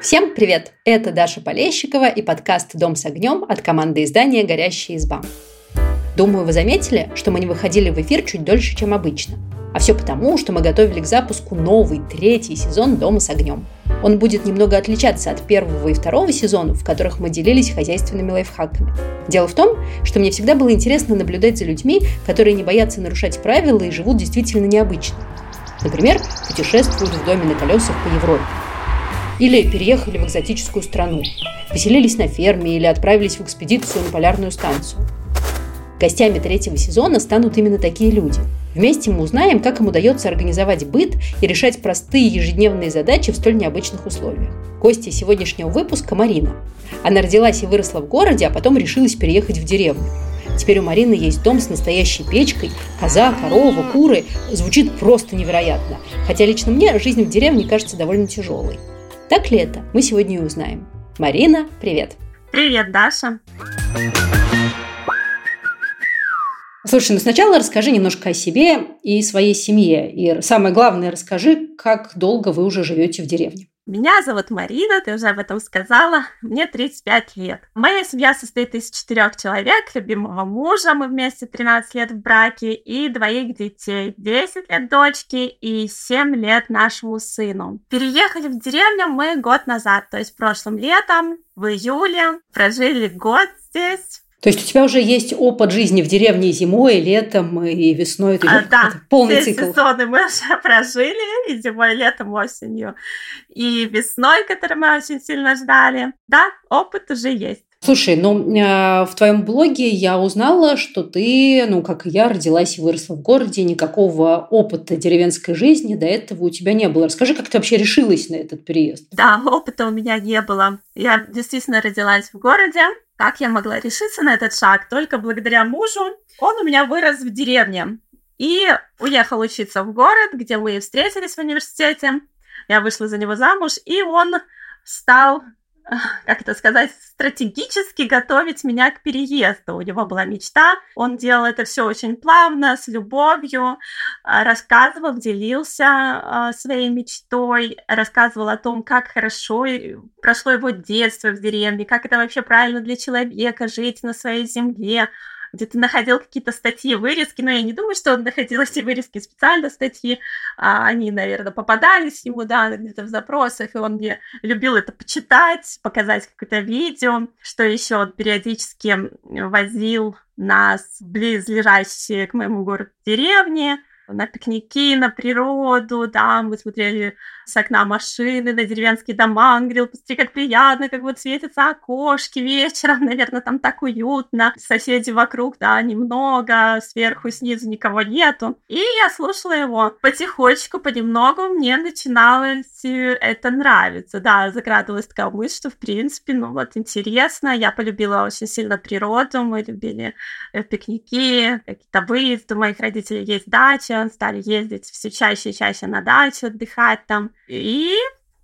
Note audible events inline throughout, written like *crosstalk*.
Всем привет! Это Даша Полещикова и подкаст «Дом с огнем» от команды издания «Горящая изба». Думаю, вы заметили, что мы не выходили в эфир чуть дольше, чем обычно. А все потому, что мы готовили к запуску новый, третий сезон «Дома с огнем». Он будет немного отличаться от первого и второго сезонов, в которых мы делились хозяйственными лайфхаками. Дело в том, что мне всегда было интересно наблюдать за людьми, которые не боятся нарушать правила и живут действительно необычно. Например, путешествуют в доме на колесах по Европе. Или переехали в экзотическую страну, поселились на ферме или отправились в экспедицию на полярную станцию. Гостями третьего сезона станут именно такие люди. Вместе мы узнаем, как им удается организовать быт и решать простые ежедневные задачи в столь необычных условиях. Гостья сегодняшнего выпуска – Марина. Она родилась и выросла в городе, а потом решилась переехать в деревню. Теперь у Марины есть дом с настоящей печкой, коза, корова, куры. Звучит просто невероятно. Хотя лично мне жизнь в деревне кажется довольно тяжелой. Так ли это? Мы сегодня и узнаем. Марина, привет! Привет, Даша! Слушай, ну сначала расскажи немножко о себе и своей семье. И самое главное, расскажи, как долго вы уже живете в деревне. Меня зовут Марина, ты уже об этом сказала. Мне 35 лет. Моя семья состоит из четырех человек, любимого мужа, мы вместе 13 лет в браке, и двоих детей. 10 лет дочки и 7 лет нашему сыну. Переехали в деревню мы год назад, то есть прошлым летом, в июле. Прожили год здесь, то есть у тебя уже есть опыт жизни в деревне зимой, летом и весной. Это, а, да, полный все цикл. сезоны мы уже *laughs* прожили, и зимой, и летом, осенью, и весной, который мы очень сильно ждали. Да, опыт уже есть. Слушай, ну э, в твоем блоге я узнала, что ты, ну как и я, родилась и выросла в городе, никакого опыта деревенской жизни до этого у тебя не было. Расскажи, как ты вообще решилась на этот переезд? Да, опыта у меня не было. Я действительно родилась в городе, как я могла решиться на этот шаг? Только благодаря мужу. Он у меня вырос в деревне и уехал учиться в город, где мы встретились в университете. Я вышла за него замуж, и он стал *laughs* как это сказать, стратегически готовить меня к переезду. У него была мечта, он делал это все очень плавно, с любовью, а, рассказывал, делился а, своей мечтой, рассказывал о том, как хорошо прошло его детство в деревне, как это вообще правильно для человека жить на своей земле, где ты находил какие-то статьи, вырезки, но я не думаю, что он находил эти вырезки специально статьи, а они, наверное, попадались ему, да, где-то в запросах, и он мне любил это почитать, показать какое-то видео, что еще он периодически возил нас в близлежащие к моему городу деревни, на пикники, на природу, да, мы смотрели с окна машины на деревенские дома, он говорил, посмотри, как приятно, как вот светятся окошки вечером, наверное, там так уютно, соседи вокруг, да, немного, сверху, снизу никого нету. И я слушала его. Потихонечку, понемногу мне начиналось это нравиться, да, закрадывалась такая мысль, что, в принципе, ну вот интересно, я полюбила очень сильно природу, мы любили э, пикники, какие-то выезды, у моих родителей есть дача, он стали ездить все чаще и чаще на дачу, отдыхать там. И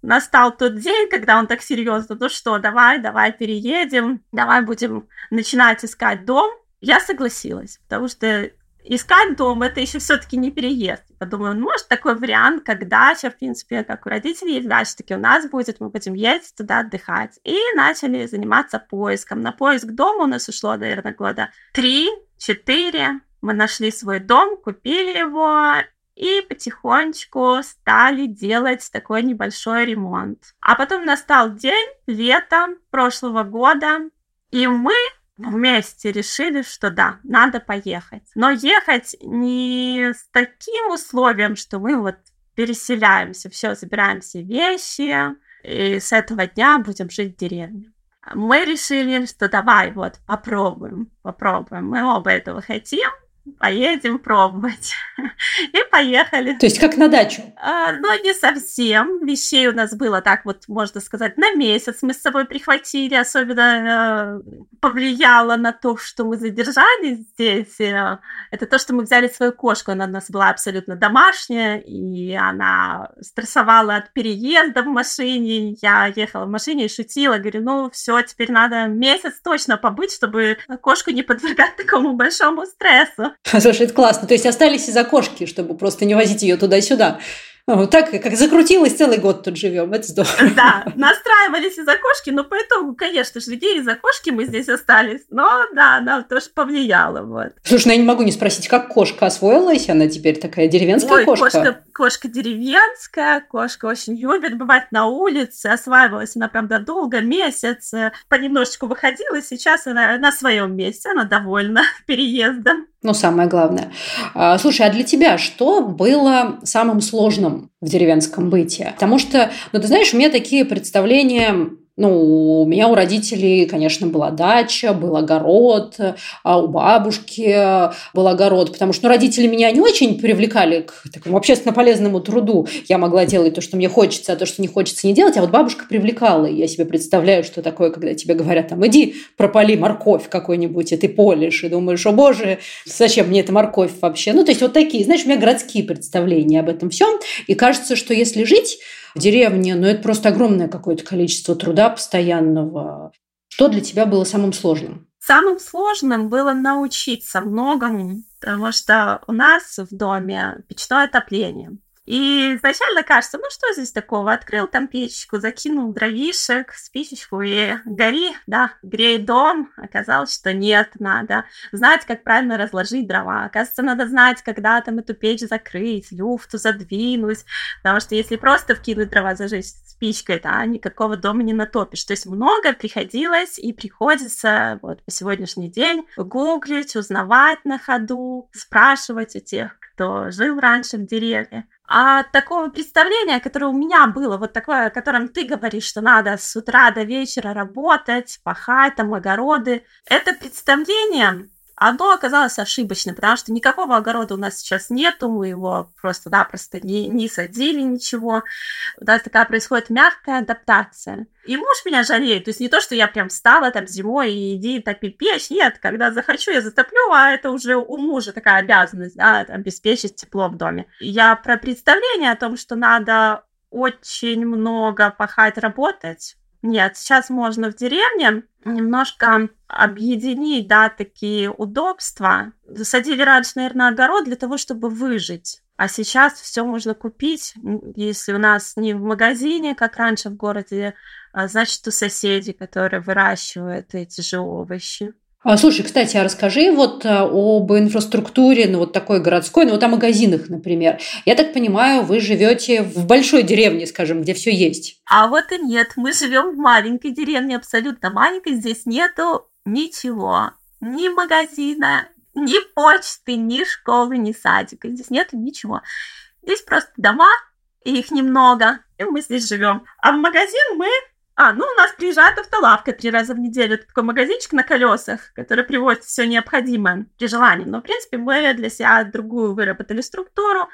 настал тот день, когда он так серьезно, ну что, давай, давай переедем, давай будем начинать искать дом. Я согласилась, потому что искать дом это еще все-таки не переезд. Подумаю, ну, может, такой вариант, как дача, в принципе, как у родителей есть дача, таки у нас будет, мы будем ездить туда отдыхать. И начали заниматься поиском. На поиск дома у нас ушло, наверное, года три-четыре. Мы нашли свой дом, купили его и потихонечку стали делать такой небольшой ремонт. А потом настал день, лето прошлого года, и мы вместе решили, что да, надо поехать. Но ехать не с таким условием, что мы вот переселяемся, все, забираем все вещи, и с этого дня будем жить в деревне. Мы решили, что давай вот попробуем, попробуем. Мы оба этого хотим, поедем пробовать. *laughs* и поехали. То есть как на дачу? А, но не совсем. Вещей у нас было так вот, можно сказать, на месяц мы с собой прихватили. Особенно э, повлияло на то, что мы задержались здесь. Э, это то, что мы взяли свою кошку. Она у нас была абсолютно домашняя, и она стрессовала от переезда в машине. Я ехала в машине и шутила. Говорю, ну все, теперь надо месяц точно побыть, чтобы кошку не подвергать такому большому стрессу. *laughs* Слушай, это классно. То есть остались из-за кошки, чтобы просто не возить ее туда-сюда. Вот так, как закрутилось, целый год тут живем, это здорово. *laughs* Да, настраивались из окошки, но по итогу, конечно же, где из окошки мы здесь остались, но да, она тоже повлияла, вот. Слушай, ну я не могу не спросить, как кошка освоилась, она теперь такая деревенская Ой, кошка? кошка? Кошка деревенская, кошка очень любит бывать на улице, осваивалась она, правда, долго, месяц, э, понемножечку выходила, сейчас она на своем месте, она довольна *laughs* переездом. Ну, самое главное. А, слушай, а для тебя что было самым сложным в деревенском быте? Потому что, ну, ты знаешь, у меня такие представления ну, у меня у родителей, конечно, была дача, был огород, а у бабушки был огород, потому что ну, родители меня не очень привлекали к такому общественно полезному труду. Я могла делать то, что мне хочется, а то, что не хочется, не делать. А вот бабушка привлекала. И я себе представляю, что такое, когда тебе говорят, там, иди пропали морковь какой-нибудь, и ты полишь, и думаешь, о боже, зачем мне эта морковь вообще? Ну, то есть вот такие, знаешь, у меня городские представления об этом всем. И кажется, что если жить деревне, но это просто огромное какое-то количество труда постоянного. Что для тебя было самым сложным? Самым сложным было научиться многому, потому что у нас в доме печное отопление. И изначально кажется, ну что здесь такого? Открыл там печечку, закинул дровишек, спичечку и гори, да, грей дом. Оказалось, что нет, надо знать, как правильно разложить дрова. Оказывается, надо знать, когда там эту печь закрыть, люфту задвинуть. Потому что если просто вкинуть дрова, зажечь спичкой, да, никакого дома не натопишь. То есть много приходилось и приходится вот по сегодняшний день гуглить, узнавать на ходу, спрашивать у тех, кто жил раньше в деревне. А такого представления, которое у меня было, вот такое, о котором ты говоришь, что надо с утра до вечера работать, пахать, там, огороды, это представление оно оказалось ошибочным, потому что никакого огорода у нас сейчас нету, мы его просто-напросто не, не садили ничего. У нас такая происходит мягкая адаптация. И муж меня жалеет, то есть не то, что я прям встала там зимой и иди топи печь, нет, когда захочу, я затоплю, а это уже у мужа такая обязанность, да, обеспечить тепло в доме. Я про представление о том, что надо очень много пахать, работать, нет, сейчас можно в деревне немножко объединить, да, такие удобства. Засадили раньше, наверное, огород для того, чтобы выжить. А сейчас все можно купить, если у нас не в магазине, как раньше в городе, а значит, у соседей, которые выращивают эти же овощи. А, слушай, кстати, а расскажи вот а, об инфраструктуре, ну вот такой городской, ну вот о магазинах, например. Я так понимаю, вы живете в большой деревне, скажем, где все есть. А вот и нет, мы живем в маленькой деревне, абсолютно маленькой, здесь нету ничего, ни магазина, ни почты, ни школы, ни садика, здесь нету ничего. Здесь просто дома, и их немного, и мы здесь живем. А в магазин мы а, ну, у нас приезжает автолавка три раза в неделю. Это такой магазинчик на колесах, который привозит все необходимое при желании. Но, в принципе, мы для себя другую выработали структуру.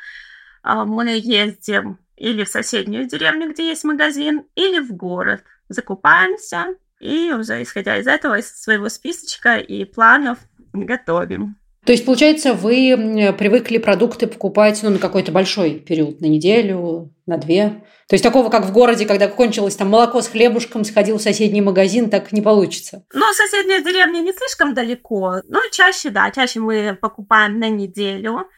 А, мы ездим или в соседнюю деревню, где есть магазин, или в город. Закупаемся и уже исходя из этого, из своего списочка и планов готовим. То есть, получается, вы привыкли продукты покупать ну, на какой-то большой период, на неделю, на две. То есть такого, как в городе, когда кончилось там молоко с хлебушком, сходил в соседний магазин, так не получится. Ну, соседняя деревня не слишком далеко. Ну, чаще, да, чаще мы покупаем на неделю.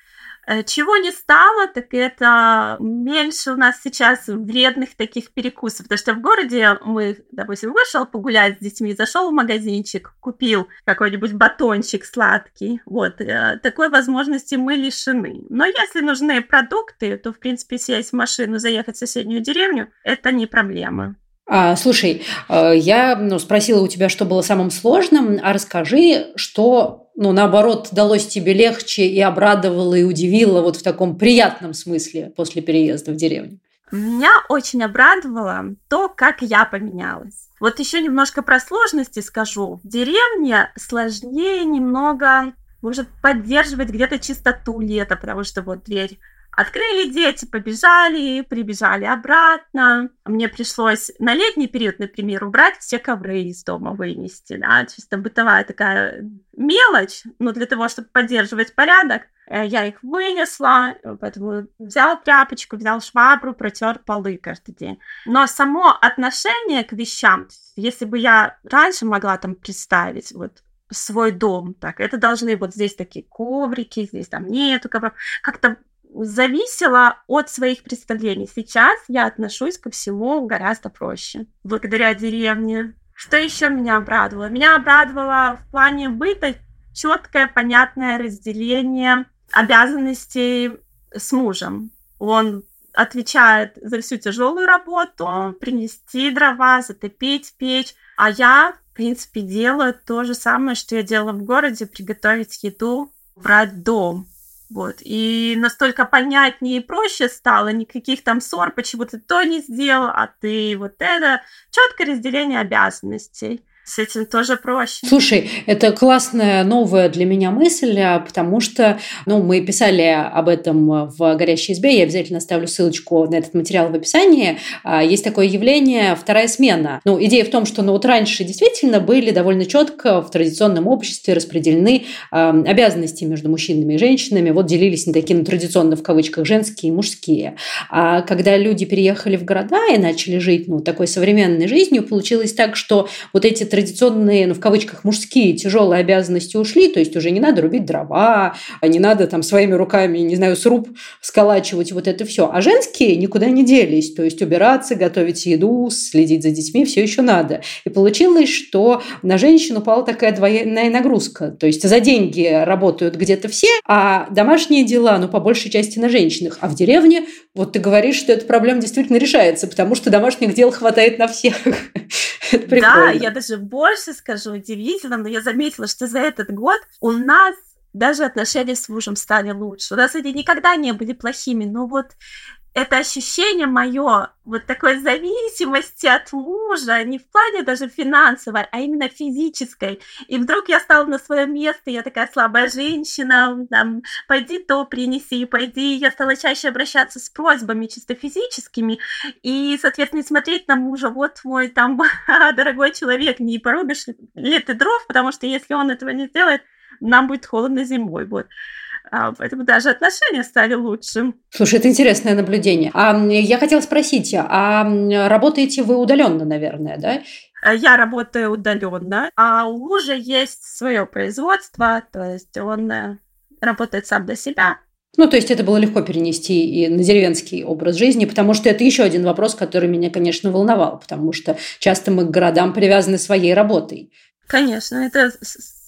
Э, чего не стало, так это меньше у нас сейчас вредных таких перекусов. Потому что в городе мы, допустим, вышел погулять с детьми, зашел в магазинчик, купил какой-нибудь батончик сладкий. Вот, э, такой возможности мы лишены. Но если нужны продукты, то, в принципе, сесть в машину, заехать в соседнюю деревню, это не проблема. А, слушай, э, я ну, спросила у тебя, что было самым сложным, а расскажи, что ну, наоборот, далось тебе легче и обрадовало, и удивило вот в таком приятном смысле после переезда в деревню? Меня очень обрадовало то, как я поменялась. Вот еще немножко про сложности скажу. В деревне сложнее немного, может, поддерживать где-то чистоту лета, потому что вот дверь Открыли дети, побежали, прибежали обратно. Мне пришлось на летний период, например, убрать все ковры из дома, вынести, да, чисто бытовая такая мелочь, но для того, чтобы поддерживать порядок, э, я их вынесла, поэтому взял тряпочку, взял швабру, протер полы каждый день. Но само отношение к вещам, если бы я раньше могла там представить, вот свой дом, так, это должны вот здесь такие коврики, здесь там нету ковров, как-то зависело от своих представлений. Сейчас я отношусь ко всему гораздо проще, благодаря деревне. Что еще меня обрадовало? Меня обрадовало в плане быта четкое, понятное разделение обязанностей с мужем. Он отвечает за всю тяжелую работу, принести дрова, затопить печь, а я, в принципе, делаю то же самое, что я делала в городе, приготовить еду, брать дом. Вот. И настолько понятнее и проще стало, никаких там ссор, почему ты то не сделал, а ты вот это. Четкое разделение обязанностей с этим тоже проще. Слушай, это классная новая для меня мысль, а, потому что ну, мы писали об этом в «Горящей избе», я обязательно оставлю ссылочку на этот материал в описании. А, есть такое явление «вторая смена». Ну, идея в том, что ну, вот раньше действительно были довольно четко в традиционном обществе распределены э, обязанности между мужчинами и женщинами, вот делились на такие ну, традиционно в кавычках женские и мужские. А когда люди переехали в города и начали жить ну, такой современной жизнью, получилось так, что вот эти традиционные, ну, в кавычках, мужские тяжелые обязанности ушли, то есть уже не надо рубить дрова, не надо там своими руками, не знаю, сруб сколачивать, вот это все. А женские никуда не делись, то есть убираться, готовить еду, следить за детьми все еще надо. И получилось, что на женщину упала такая двойная нагрузка. То есть за деньги работают где-то все, а домашние дела, ну, по большей части на женщинах. А в деревне, вот ты говоришь, что эта проблема действительно решается, потому что домашних дел хватает на всех. *laughs* Да, я даже больше скажу, удивительно, но я заметила, что за этот год у нас даже отношения с мужем стали лучше. У нас они никогда не были плохими, но вот это ощущение мое вот такой зависимости от мужа, не в плане даже финансовой, а именно физической. И вдруг я стала на свое место, я такая слабая женщина, там, пойди то принеси, пойди. Я стала чаще обращаться с просьбами чисто физическими и, соответственно, смотреть на мужа, вот мой там *laughs* дорогой человек, не порубишь ли ты дров, потому что если он этого не сделает, нам будет холодно зимой. Вот. А, поэтому даже отношения стали лучше. Слушай, это интересное наблюдение. А я хотела спросить, а работаете вы удаленно, наверное, да? Э, я работаю удаленно, а у мужа есть свое производство, то есть он э, работает сам для себя. Ну, то есть это было легко перенести и на деревенский образ жизни, потому что это еще один вопрос, который меня, конечно, волновал, потому что часто мы к городам привязаны своей работой. Конечно, это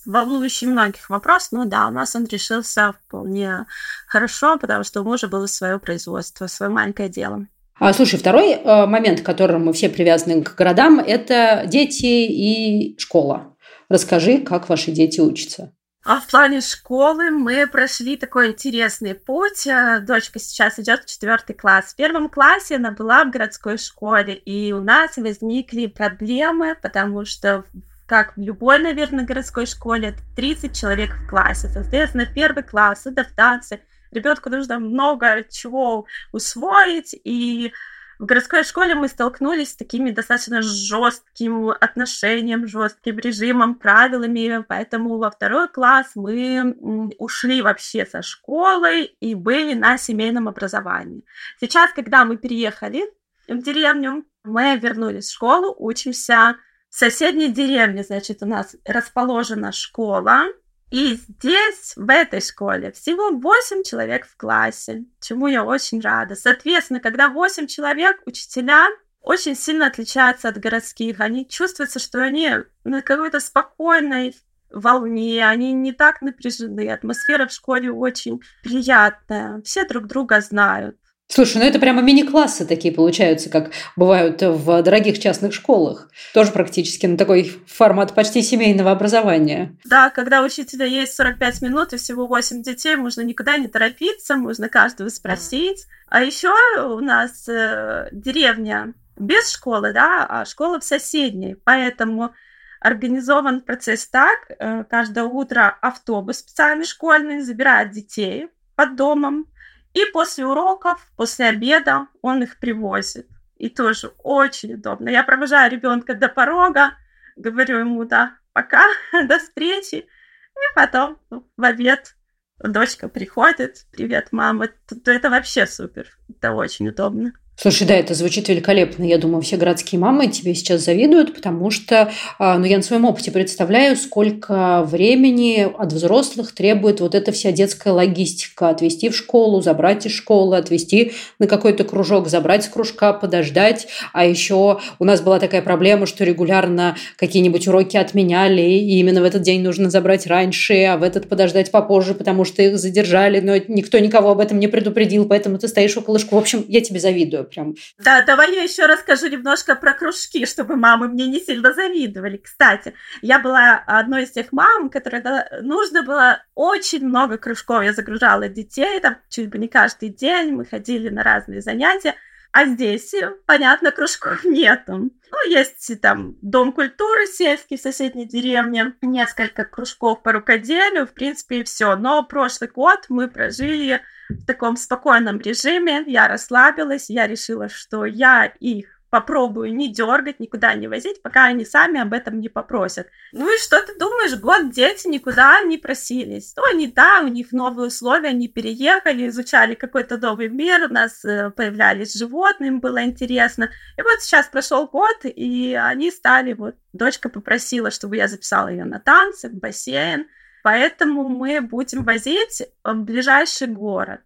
волнующий многих вопрос, но да, у нас он решился вполне хорошо, потому что у мужа было свое производство, свое маленькое дело. А, слушай, второй э, момент, к которому мы все привязаны к городам, это дети и школа. Расскажи, как ваши дети учатся. А в плане школы мы прошли такой интересный путь. Э, дочка сейчас идет в четвертый класс. В первом классе она была в городской школе, и у нас возникли проблемы, потому что как в любой, наверное, городской школе, это 30 человек в классе. Соответственно, первый класс, адаптация. Ребенку нужно много чего усвоить, и в городской школе мы столкнулись с такими достаточно жестким отношением, жестким режимом, правилами, поэтому во второй класс мы ушли вообще со школы и были на семейном образовании. Сейчас, когда мы переехали в деревню, мы вернулись в школу, учимся в соседней деревне, значит, у нас расположена школа, и здесь, в этой школе, всего 8 человек в классе, чему я очень рада. Соответственно, когда 8 человек, учителя очень сильно отличаются от городских. Они чувствуются, что они на какой-то спокойной волне, они не так напряжены. Атмосфера в школе очень приятная. Все друг друга знают. Слушай, ну это прямо мини-классы такие получаются, как бывают в дорогих частных школах. Тоже практически на такой формат почти семейного образования. Да, когда у учителя есть 45 минут и всего 8 детей, можно никуда не торопиться, можно каждого спросить. А еще у нас э, деревня без школы, да, а школа в соседней, поэтому организован процесс так, э, каждое утро автобус специальный школьный забирает детей под домом, и после уроков, после обеда он их привозит. И тоже очень удобно. Я провожаю ребенка до порога, говорю ему, да, пока, *laughs* до встречи. И потом ну, в обед дочка приходит, привет, мама. Это, это вообще супер. Это очень удобно. Слушай, да, это звучит великолепно. Я думаю, все городские мамы тебе сейчас завидуют, потому что а, ну, я на своем опыте представляю, сколько времени от взрослых требует вот эта вся детская логистика. Отвезти в школу, забрать из школы, отвезти на какой-то кружок, забрать с кружка, подождать. А еще у нас была такая проблема, что регулярно какие-нибудь уроки отменяли, и именно в этот день нужно забрать раньше, а в этот подождать попозже, потому что их задержали, но никто никого об этом не предупредил, поэтому ты стоишь около школы. В общем, я тебе завидую прям. Да, давай я еще расскажу немножко про кружки, чтобы мамы мне не сильно завидовали. Кстати, я была одной из тех мам, которая нужно было очень много кружков. Я загружала детей, там чуть бы не каждый день мы ходили на разные занятия. А здесь, понятно, кружков *laughs* нету. Ну, есть там Дом культуры сельский в соседней деревне, несколько кружков по рукоделию, в принципе, и все. Но прошлый год мы прожили в таком спокойном режиме, я расслабилась, я решила, что я их попробую не дергать, никуда не возить, пока они сами об этом не попросят. Ну и что ты думаешь, год дети никуда не просились. То они, да, у них новые условия, они переехали, изучали какой-то новый мир, у нас э, появлялись животные, им было интересно. И вот сейчас прошел год, и они стали, вот, дочка попросила, чтобы я записала ее на танцы, в бассейн, поэтому мы будем возить в ближайший город.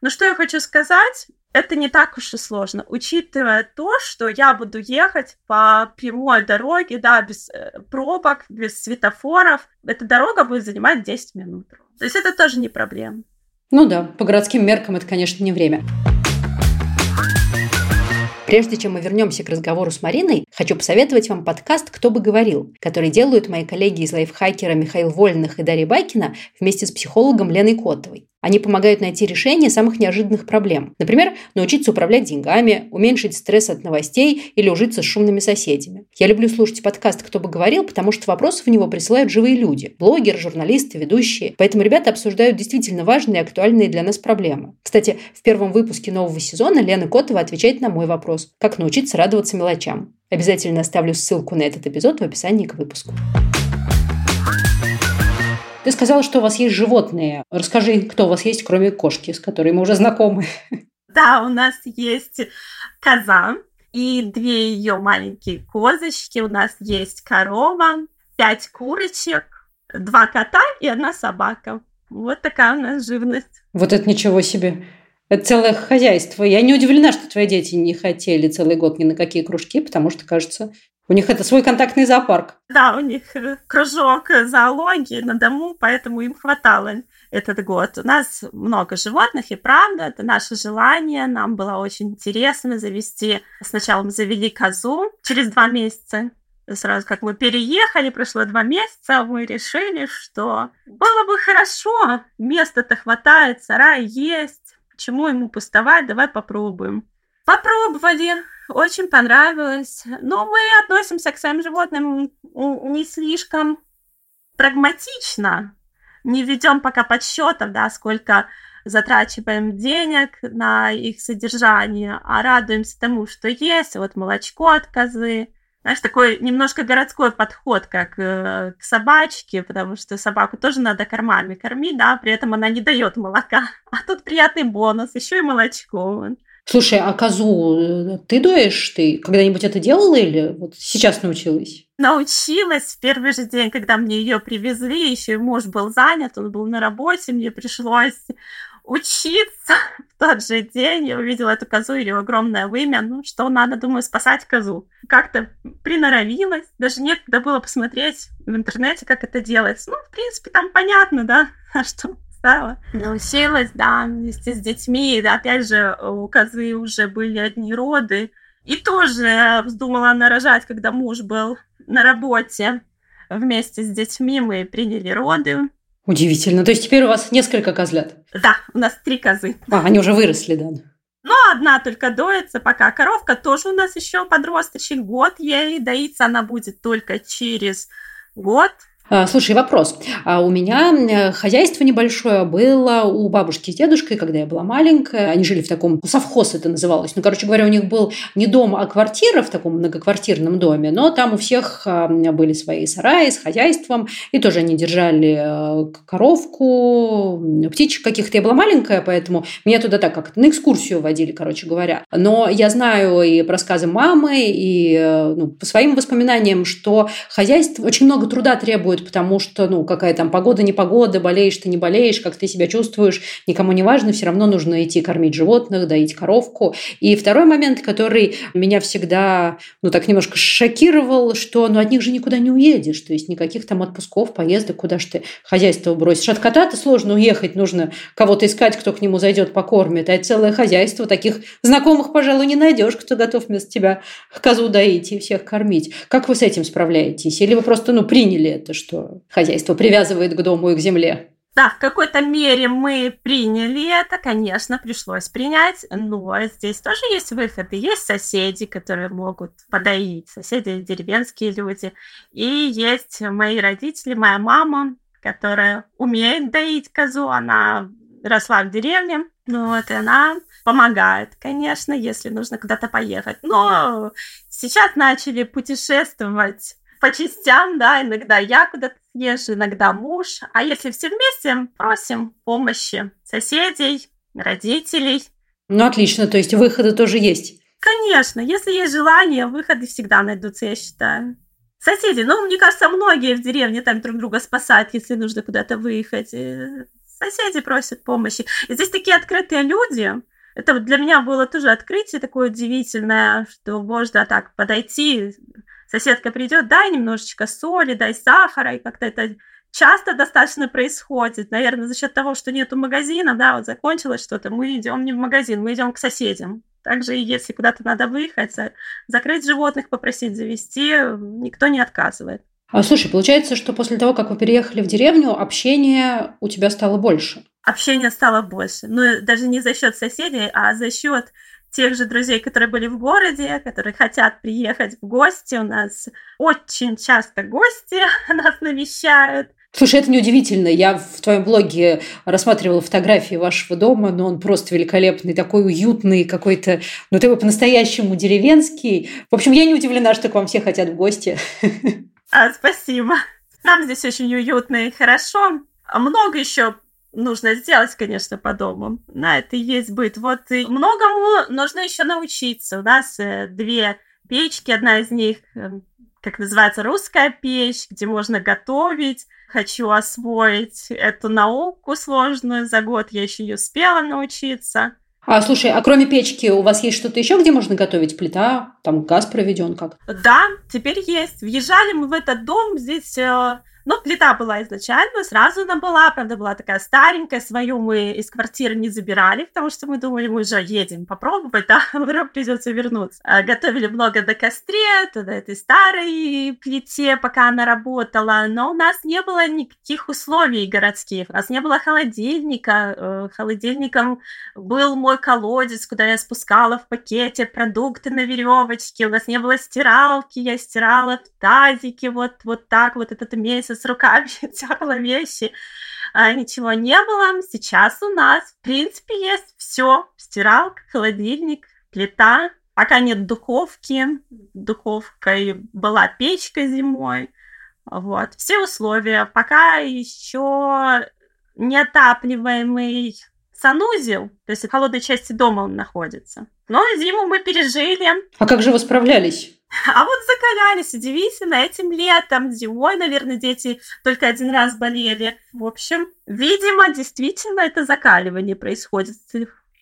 Но что я хочу сказать, это не так уж и сложно, учитывая то, что я буду ехать по прямой дороге, да, без э, пробок, без светофоров. Эта дорога будет занимать 10 минут. То есть это тоже не проблема. Ну да, по городским меркам это, конечно, не время. Прежде чем мы вернемся к разговору с Мариной, хочу посоветовать вам подкаст «Кто бы говорил», который делают мои коллеги из лайфхакера Михаил Вольных и Дарья Байкина вместе с психологом Леной Котовой. Они помогают найти решение самых неожиданных проблем. Например, научиться управлять деньгами, уменьшить стресс от новостей или ужиться с шумными соседями. Я люблю слушать подкаст «Кто бы говорил», потому что вопросы в него присылают живые люди. Блогеры, журналисты, ведущие. Поэтому ребята обсуждают действительно важные и актуальные для нас проблемы. Кстати, в первом выпуске нового сезона Лена Котова отвечает на мой вопрос «Как научиться радоваться мелочам?». Обязательно оставлю ссылку на этот эпизод в описании к выпуску. Ты сказала, что у вас есть животные. Расскажи, кто у вас есть, кроме кошки, с которой мы уже знакомы. Да, у нас есть коза и две ее маленькие козочки. У нас есть корова, пять курочек, два кота и одна собака. Вот такая у нас живность. Вот это ничего себе. Это целое хозяйство. Я не удивлена, что твои дети не хотели целый год ни на какие кружки, потому что, кажется, у них это свой контактный зоопарк. Да, у них э, кружок зоологии на дому, поэтому им хватало этот год. У нас много животных, и правда, это наше желание. Нам было очень интересно завести. Сначала мы завели козу через два месяца. Сразу как мы переехали, прошло два месяца, мы решили, что было бы хорошо, места-то хватает, сарай есть, почему ему пустовать, давай попробуем. Попробовали, очень понравилось. Но мы относимся к своим животным не слишком прагматично. Не ведем пока подсчетов, да, сколько затрачиваем денег на их содержание, а радуемся тому, что есть. Вот молочко от козы. Знаешь, такой немножко городской подход, как э, к собачке, потому что собаку тоже надо кормами кормить, да, при этом она не дает молока. А тут приятный бонус, еще и молочко. Слушай, а козу э, ты доешь? Ты когда-нибудь это делала или вот сейчас научилась? Научилась в первый же день, когда мне ее привезли, еще и муж был занят, он был на работе, мне пришлось учиться *laughs* в тот же день. Я увидела эту козу, ее огромное вымя. Ну, что надо, думаю, спасать козу. Как-то приноровилась. Даже некогда было посмотреть в интернете, как это делается. Ну, в принципе, там понятно, да, *laughs* что стала. Научилась, да, вместе с детьми. Опять же, у козы уже были одни роды. И тоже вздумала нарожать, когда муж был на работе. Вместе с детьми мы приняли роды. Удивительно. То есть теперь у вас несколько козлят? Да, у нас три козы. А, они уже выросли, да? Ну, одна только доится пока. Коровка тоже у нас еще подросточек. Год ей доится она будет только через год. А, слушай, вопрос. А у меня э, хозяйство небольшое было у бабушки с дедушкой, когда я была маленькая. Они жили в таком, совхоз это называлось. Ну, короче говоря, у них был не дом, а квартира в таком многоквартирном доме, но там у всех а, были свои сараи с хозяйством, и тоже они держали э, коровку, птичек каких-то. Я была маленькая, поэтому меня туда так как на экскурсию водили, короче говоря. Но я знаю и по рассказам мамы, и э, ну, по своим воспоминаниям, что хозяйство очень много труда требует требует, потому что, ну, какая там погода, не погода, болеешь ты, не болеешь, как ты себя чувствуешь, никому не важно, все равно нужно идти кормить животных, доить коровку. И второй момент, который меня всегда, ну, так немножко шокировал, что, ну, от них же никуда не уедешь, то есть никаких там отпусков, поездок, куда ж ты хозяйство бросишь. От кота-то сложно уехать, нужно кого-то искать, кто к нему зайдет, покормит, а целое хозяйство, таких знакомых, пожалуй, не найдешь, кто готов вместо тебя козу доить и всех кормить. Как вы с этим справляетесь? Или вы просто, ну, приняли это, что хозяйство привязывает к дому и к земле. Да, в какой-то мере мы приняли это, конечно, пришлось принять, но здесь тоже есть выходы. Есть соседи, которые могут подоить, соседи деревенские люди. И есть мои родители, моя мама, которая умеет доить козу, она росла в деревне, ну вот, и она помогает, конечно, если нужно куда-то поехать. Но сейчас начали путешествовать по частям, да, иногда я куда-то съезжу, иногда муж. А если все вместе, просим помощи соседей, родителей. Ну, отлично, то есть выходы тоже есть. Конечно, если есть желание, выходы всегда найдутся, я считаю. Соседи, ну, мне кажется, многие в деревне там друг друга спасают, если нужно куда-то выехать. Соседи просят помощи. И здесь такие открытые люди. Это для меня было тоже открытие такое удивительное, что можно так подойти, соседка придет, дай немножечко соли, дай сахара, и как-то это часто достаточно происходит, наверное, за счет того, что нету магазина, да, вот закончилось что-то, мы идем не в магазин, мы идем к соседям. Также, если куда-то надо выехать, закрыть животных, попросить завести, никто не отказывает. А слушай, получается, что после того, как вы переехали в деревню, общение у тебя стало больше? Общение стало больше. Ну, даже не за счет соседей, а за счет тех же друзей, которые были в городе, которые хотят приехать в гости. У нас очень часто гости *laughs* нас навещают. Слушай, это неудивительно. Я в твоем блоге рассматривала фотографии вашего дома, но он просто великолепный, такой уютный, какой-то, ну, такой по-настоящему деревенский. В общем, я не удивлена, что к вам все хотят в гости. *laughs* А, спасибо. Нам здесь очень уютно и хорошо. Много еще нужно сделать, конечно, по дому. На это и есть быт. Вот и многому нужно еще научиться. У нас э, две печки, одна из них, э, как называется, русская печь, где можно готовить. Хочу освоить эту науку сложную. За год я еще не успела научиться. А, слушай, а кроме печки у вас есть что-то еще, где можно готовить? Плита, там газ проведен как? Да, теперь есть. Въезжали мы в этот дом, здесь э, но плита была изначально, сразу она была, правда, была такая старенькая, свою мы из квартиры не забирали, потому что мы думали, мы уже едем попробовать, *laughs* да, вдруг придется вернуться. А, готовили много на костре, то этой старой плите, пока она работала, но у нас не было никаких условий городских, у нас не было холодильника, э, холодильником был мой колодец, куда я спускала в пакете продукты на веревочке, у нас не было стиралки, я стирала в тазике вот, вот так вот этот месяц, с руками *laughs* терла вещи. А, ничего не было. Сейчас у нас, в принципе, есть все. Стиралка, холодильник, плита. Пока нет духовки. Духовкой была печка зимой. Вот. Все условия. Пока еще неотапливаемый санузел, то есть в холодной части дома он находится. Но зиму мы пережили. А как же вы справлялись? А вот закалялись, удивительно, этим летом, зимой, наверное, дети только один раз болели. В общем, видимо, действительно это закаливание происходит.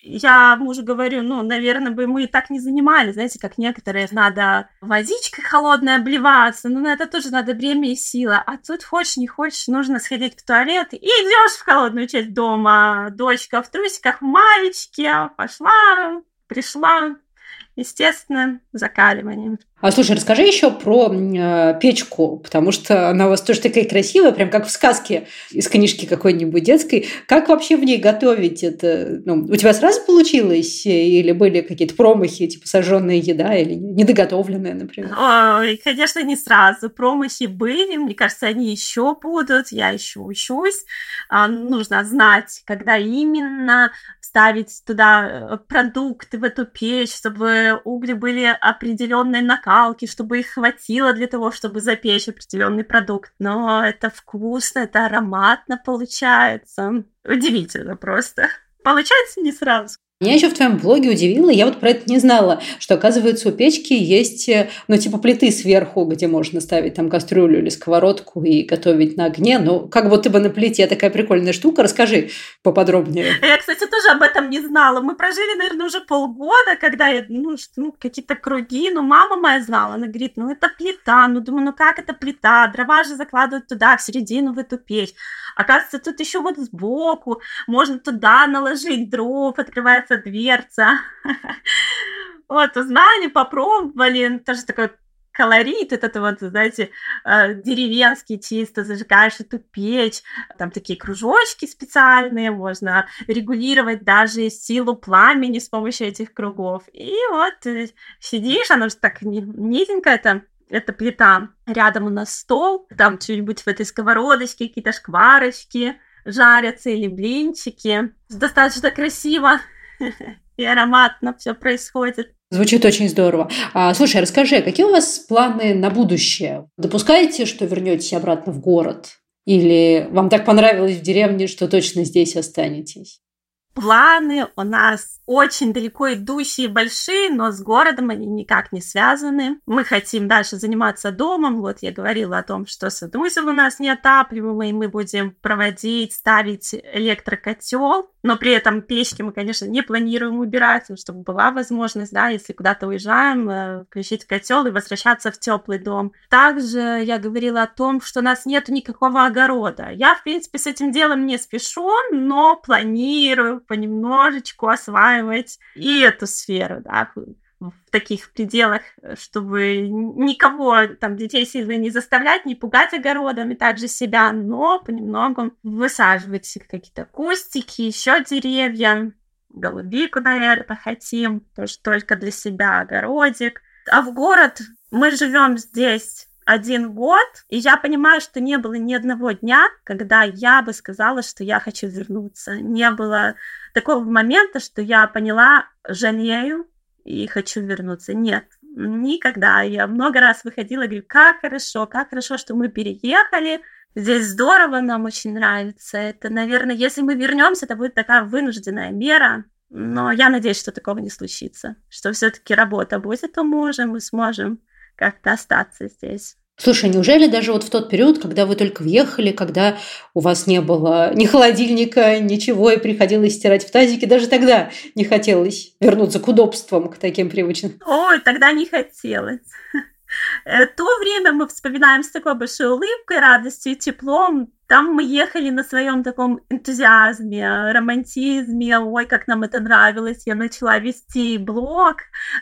Я мужу говорю, ну, наверное, бы мы так не занимались, знаете, как некоторые, надо водичкой холодной обливаться, ну, на это тоже надо время и сила. А тут хочешь, не хочешь, нужно сходить в туалет и идешь в холодную часть дома. Дочка в трусиках, в маечке, пошла, пришла, естественным закаливанием. А слушай, расскажи еще про э, печку, потому что она у вас тоже такая красивая, прям как в сказке из книжки какой-нибудь детской. Как вообще в ней готовить это? Ну, у тебя сразу получилось? Или были какие-то промахи, типа сожженная еда или недоготовленная, например? Ой, конечно, не сразу. Промахи были, мне кажется, они еще будут. Я еще учусь. А, нужно знать, когда именно ставить туда э, продукты в эту печь, чтобы угли были определенной накалки, чтобы их хватило для того, чтобы запечь определенный продукт. Но это вкусно, это ароматно получается. Удивительно просто. Получается не сразу. Меня еще в твоем блоге удивило, я вот про это не знала, что, оказывается, у печки есть, э, ну, типа плиты сверху, где можно ставить там кастрюлю или сковородку и готовить на огне. Ну, как будто бы на плите такая прикольная штука. Расскажи поподробнее. Я, кстати, тоже об этом не знала. Мы прожили, наверное, уже полгода, когда я, ну, ну какие-то круги, ну, мама моя знала, она говорит, ну, это плита, ну, думаю, ну, как это плита? Дрова же закладывают туда, в середину, в эту печь. Оказывается, тут еще вот сбоку можно туда наложить дров, открывается дверца. *laughs* Вот, узнали, попробовали, тоже такой колорит, это вот, знаете, э, деревенский чисто, зажигаешь эту печь, там такие кружочки специальные, можно регулировать даже силу пламени с помощью этих кругов. И вот э, сидишь, оно же так низенькое там, это плита. Рядом у нас стол, там что-нибудь в этой сковородочке, какие-то шкварочки жарятся или блинчики. Достаточно красиво *laughs* и ароматно все происходит. Звучит очень здорово. А, слушай, расскажи, какие у вас планы на будущее? Допускаете, что вернетесь обратно в город? Или вам так понравилось в деревне, что точно здесь останетесь? Планы у нас очень далеко идущие, большие, но с городом они никак не связаны. Мы хотим дальше заниматься домом. Вот я говорила о том, что санузел у нас неотапливаемый, мы будем проводить, ставить электрокотел, но при этом печки мы, конечно, не планируем убирать, чтобы была возможность, да, если куда-то уезжаем, э, включить котел и возвращаться в теплый дом. Также я говорила о том, что у нас нет никакого огорода. Я, в принципе, с этим делом не спешу, но планирую понемножечку осваивать и эту сферу, да, в таких пределах, чтобы никого, там, детей сильно не заставлять, не пугать огородом и также себя, но понемногу высаживать какие-то кустики, еще деревья, голубику, наверное, хотим, тоже только для себя огородик. А в город мы живем здесь один год, и я понимаю, что не было ни одного дня, когда я бы сказала, что я хочу вернуться. Не было такого момента, что я поняла, жалею и хочу вернуться. Нет, никогда. Я много раз выходила и говорю, как хорошо, как хорошо, что мы переехали. Здесь здорово, нам очень нравится. Это, наверное, если мы вернемся, это будет такая вынужденная мера. Но я надеюсь, что такого не случится. Что все-таки работа будет, то можем, мы сможем как-то остаться здесь. Слушай, неужели даже вот в тот период, когда вы только въехали, когда у вас не было ни холодильника, ничего, и приходилось стирать в тазике, даже тогда не хотелось вернуться к удобствам, к таким привычным? Ой, тогда не хотелось. *laughs* Э, то время мы вспоминаем с такой большой улыбкой, радостью и теплом. Там мы ехали на своем таком энтузиазме, романтизме. Ой, как нам это нравилось. Я начала вести блог.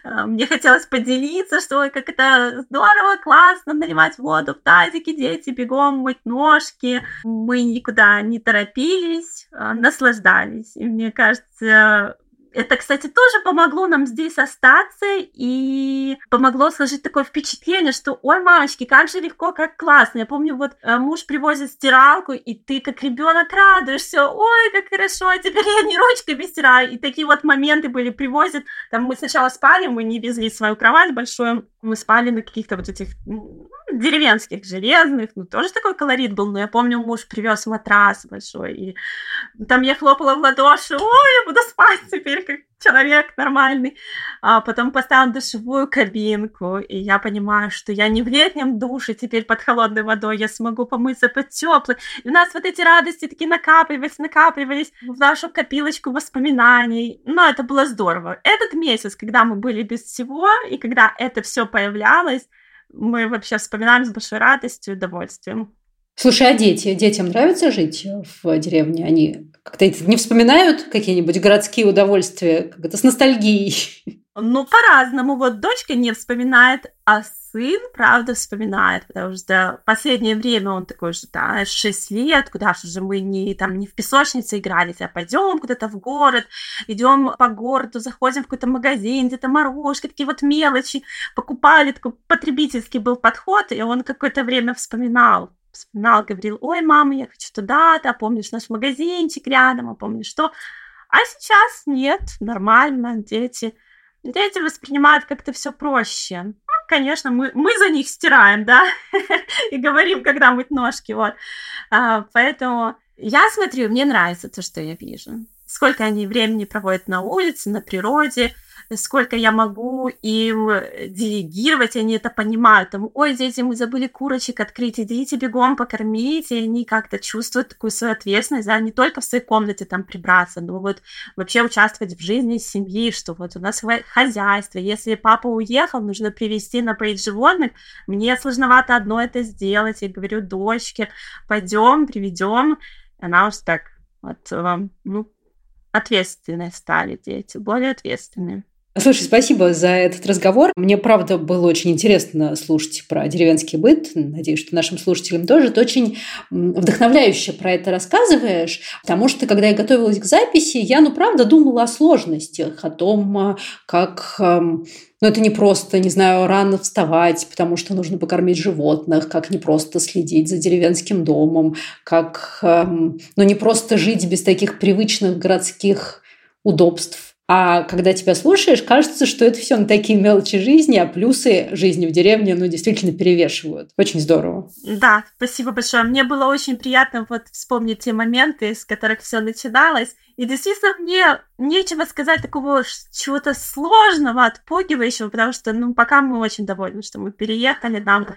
Э, мне хотелось поделиться, что ой, как это здорово, классно, наливать воду в тазике, дети бегом мыть ножки. Мы никуда не торопились, э, наслаждались. И мне кажется, это, кстати, тоже помогло нам здесь остаться и помогло сложить такое впечатление, что, ой, мамочки, как же легко, как классно. Я помню, вот э, муж привозит стиралку, и ты как ребенок радуешься, ой, как хорошо, а теперь я не ручками стираю. И такие вот моменты были, привозят, там мы сначала спали, мы не везли свою кровать большую, мы спали на каких-то вот этих деревенских, железных, ну, тоже такой колорит был, но я помню, муж привез матрас большой, и там я хлопала в ладоши, ой, я буду спать теперь, как человек нормальный. А потом поставил душевую кабинку, и я понимаю, что я не в летнем душе теперь под холодной водой, я смогу помыться под теплой. И у нас вот эти радости такие накапливались, накапливались в нашу копилочку воспоминаний. Но это было здорово. Этот месяц, когда мы были без всего, и когда это все появлялось, мы вообще вспоминаем с большой радостью и удовольствием. Слушай, а дети? Детям нравится жить в деревне? Они как-то не вспоминают какие-нибудь городские удовольствия, как это с ностальгией? Ну, по-разному. Вот дочка не вспоминает, а сын, правда, вспоминает, потому что последнее время он такой же, да, 6 лет, куда же мы не, там, не в песочнице игрались, а пойдем куда-то в город, идем по городу, заходим в какой-то магазин, где-то морожки, такие вот мелочи, покупали, такой потребительский был подход, и он какое-то время вспоминал, вспоминал, говорил, ой, мама, я хочу туда-то, а помнишь наш магазинчик рядом, а помнишь что? А сейчас нет, нормально, дети Дети воспринимают как-то все проще. Ну, конечно, мы, мы за них стираем, да, *laughs* и говорим, когда мыть ножки, вот. А, поэтому я смотрю, мне нравится то, что я вижу. Сколько они времени проводят на улице, на природе, сколько я могу им делегировать, они это понимают. Там, ой, дети, мы забыли курочек открыть, идите бегом покормить, и они как-то чувствуют такую свою ответственность, да, не только в своей комнате там прибраться, но вот вообще участвовать в жизни семьи, что вот у нас хозяйство, если папа уехал, нужно привезти, напоить животных, мне сложновато одно это сделать, я говорю дочке, пойдем, приведем, она уж так вот, ну, ответственные стали дети, более ответственные. Слушай, спасибо за этот разговор. Мне, правда, было очень интересно слушать про деревенский быт. Надеюсь, что нашим слушателям тоже. Ты очень вдохновляюще про это рассказываешь, потому что, когда я готовилась к записи, я, ну, правда, думала о сложностях, о том, а, как ну, это не просто, не знаю, рано вставать, потому что нужно покормить животных, как не просто следить за деревенским домом, как, ну, не просто жить без таких привычных городских удобств а когда тебя слушаешь, кажется, что это все на такие мелочи жизни, а плюсы жизни в деревне, ну, действительно перевешивают. Очень здорово. Да, спасибо большое. Мне было очень приятно вот вспомнить те моменты, с которых все начиналось. И действительно, мне нечего сказать такого чего-то сложного, отпугивающего, потому что, ну, пока мы очень довольны, что мы переехали, нам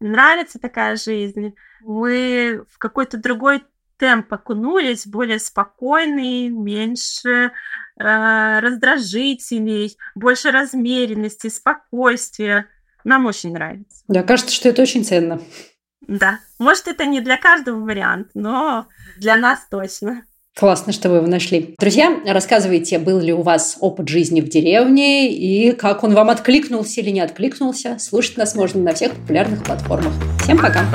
нравится такая жизнь. Мы в какой-то другой темп окунулись, более спокойный, меньше э, раздражителей, больше размеренности, спокойствия. Нам очень нравится. Да, кажется, что это очень ценно. Да. Может, это не для каждого вариант, но для нас точно. Классно, что вы его нашли. Друзья, рассказывайте, был ли у вас опыт жизни в деревне и как он вам откликнулся или не откликнулся. Слушать нас можно на всех популярных платформах. Всем пока!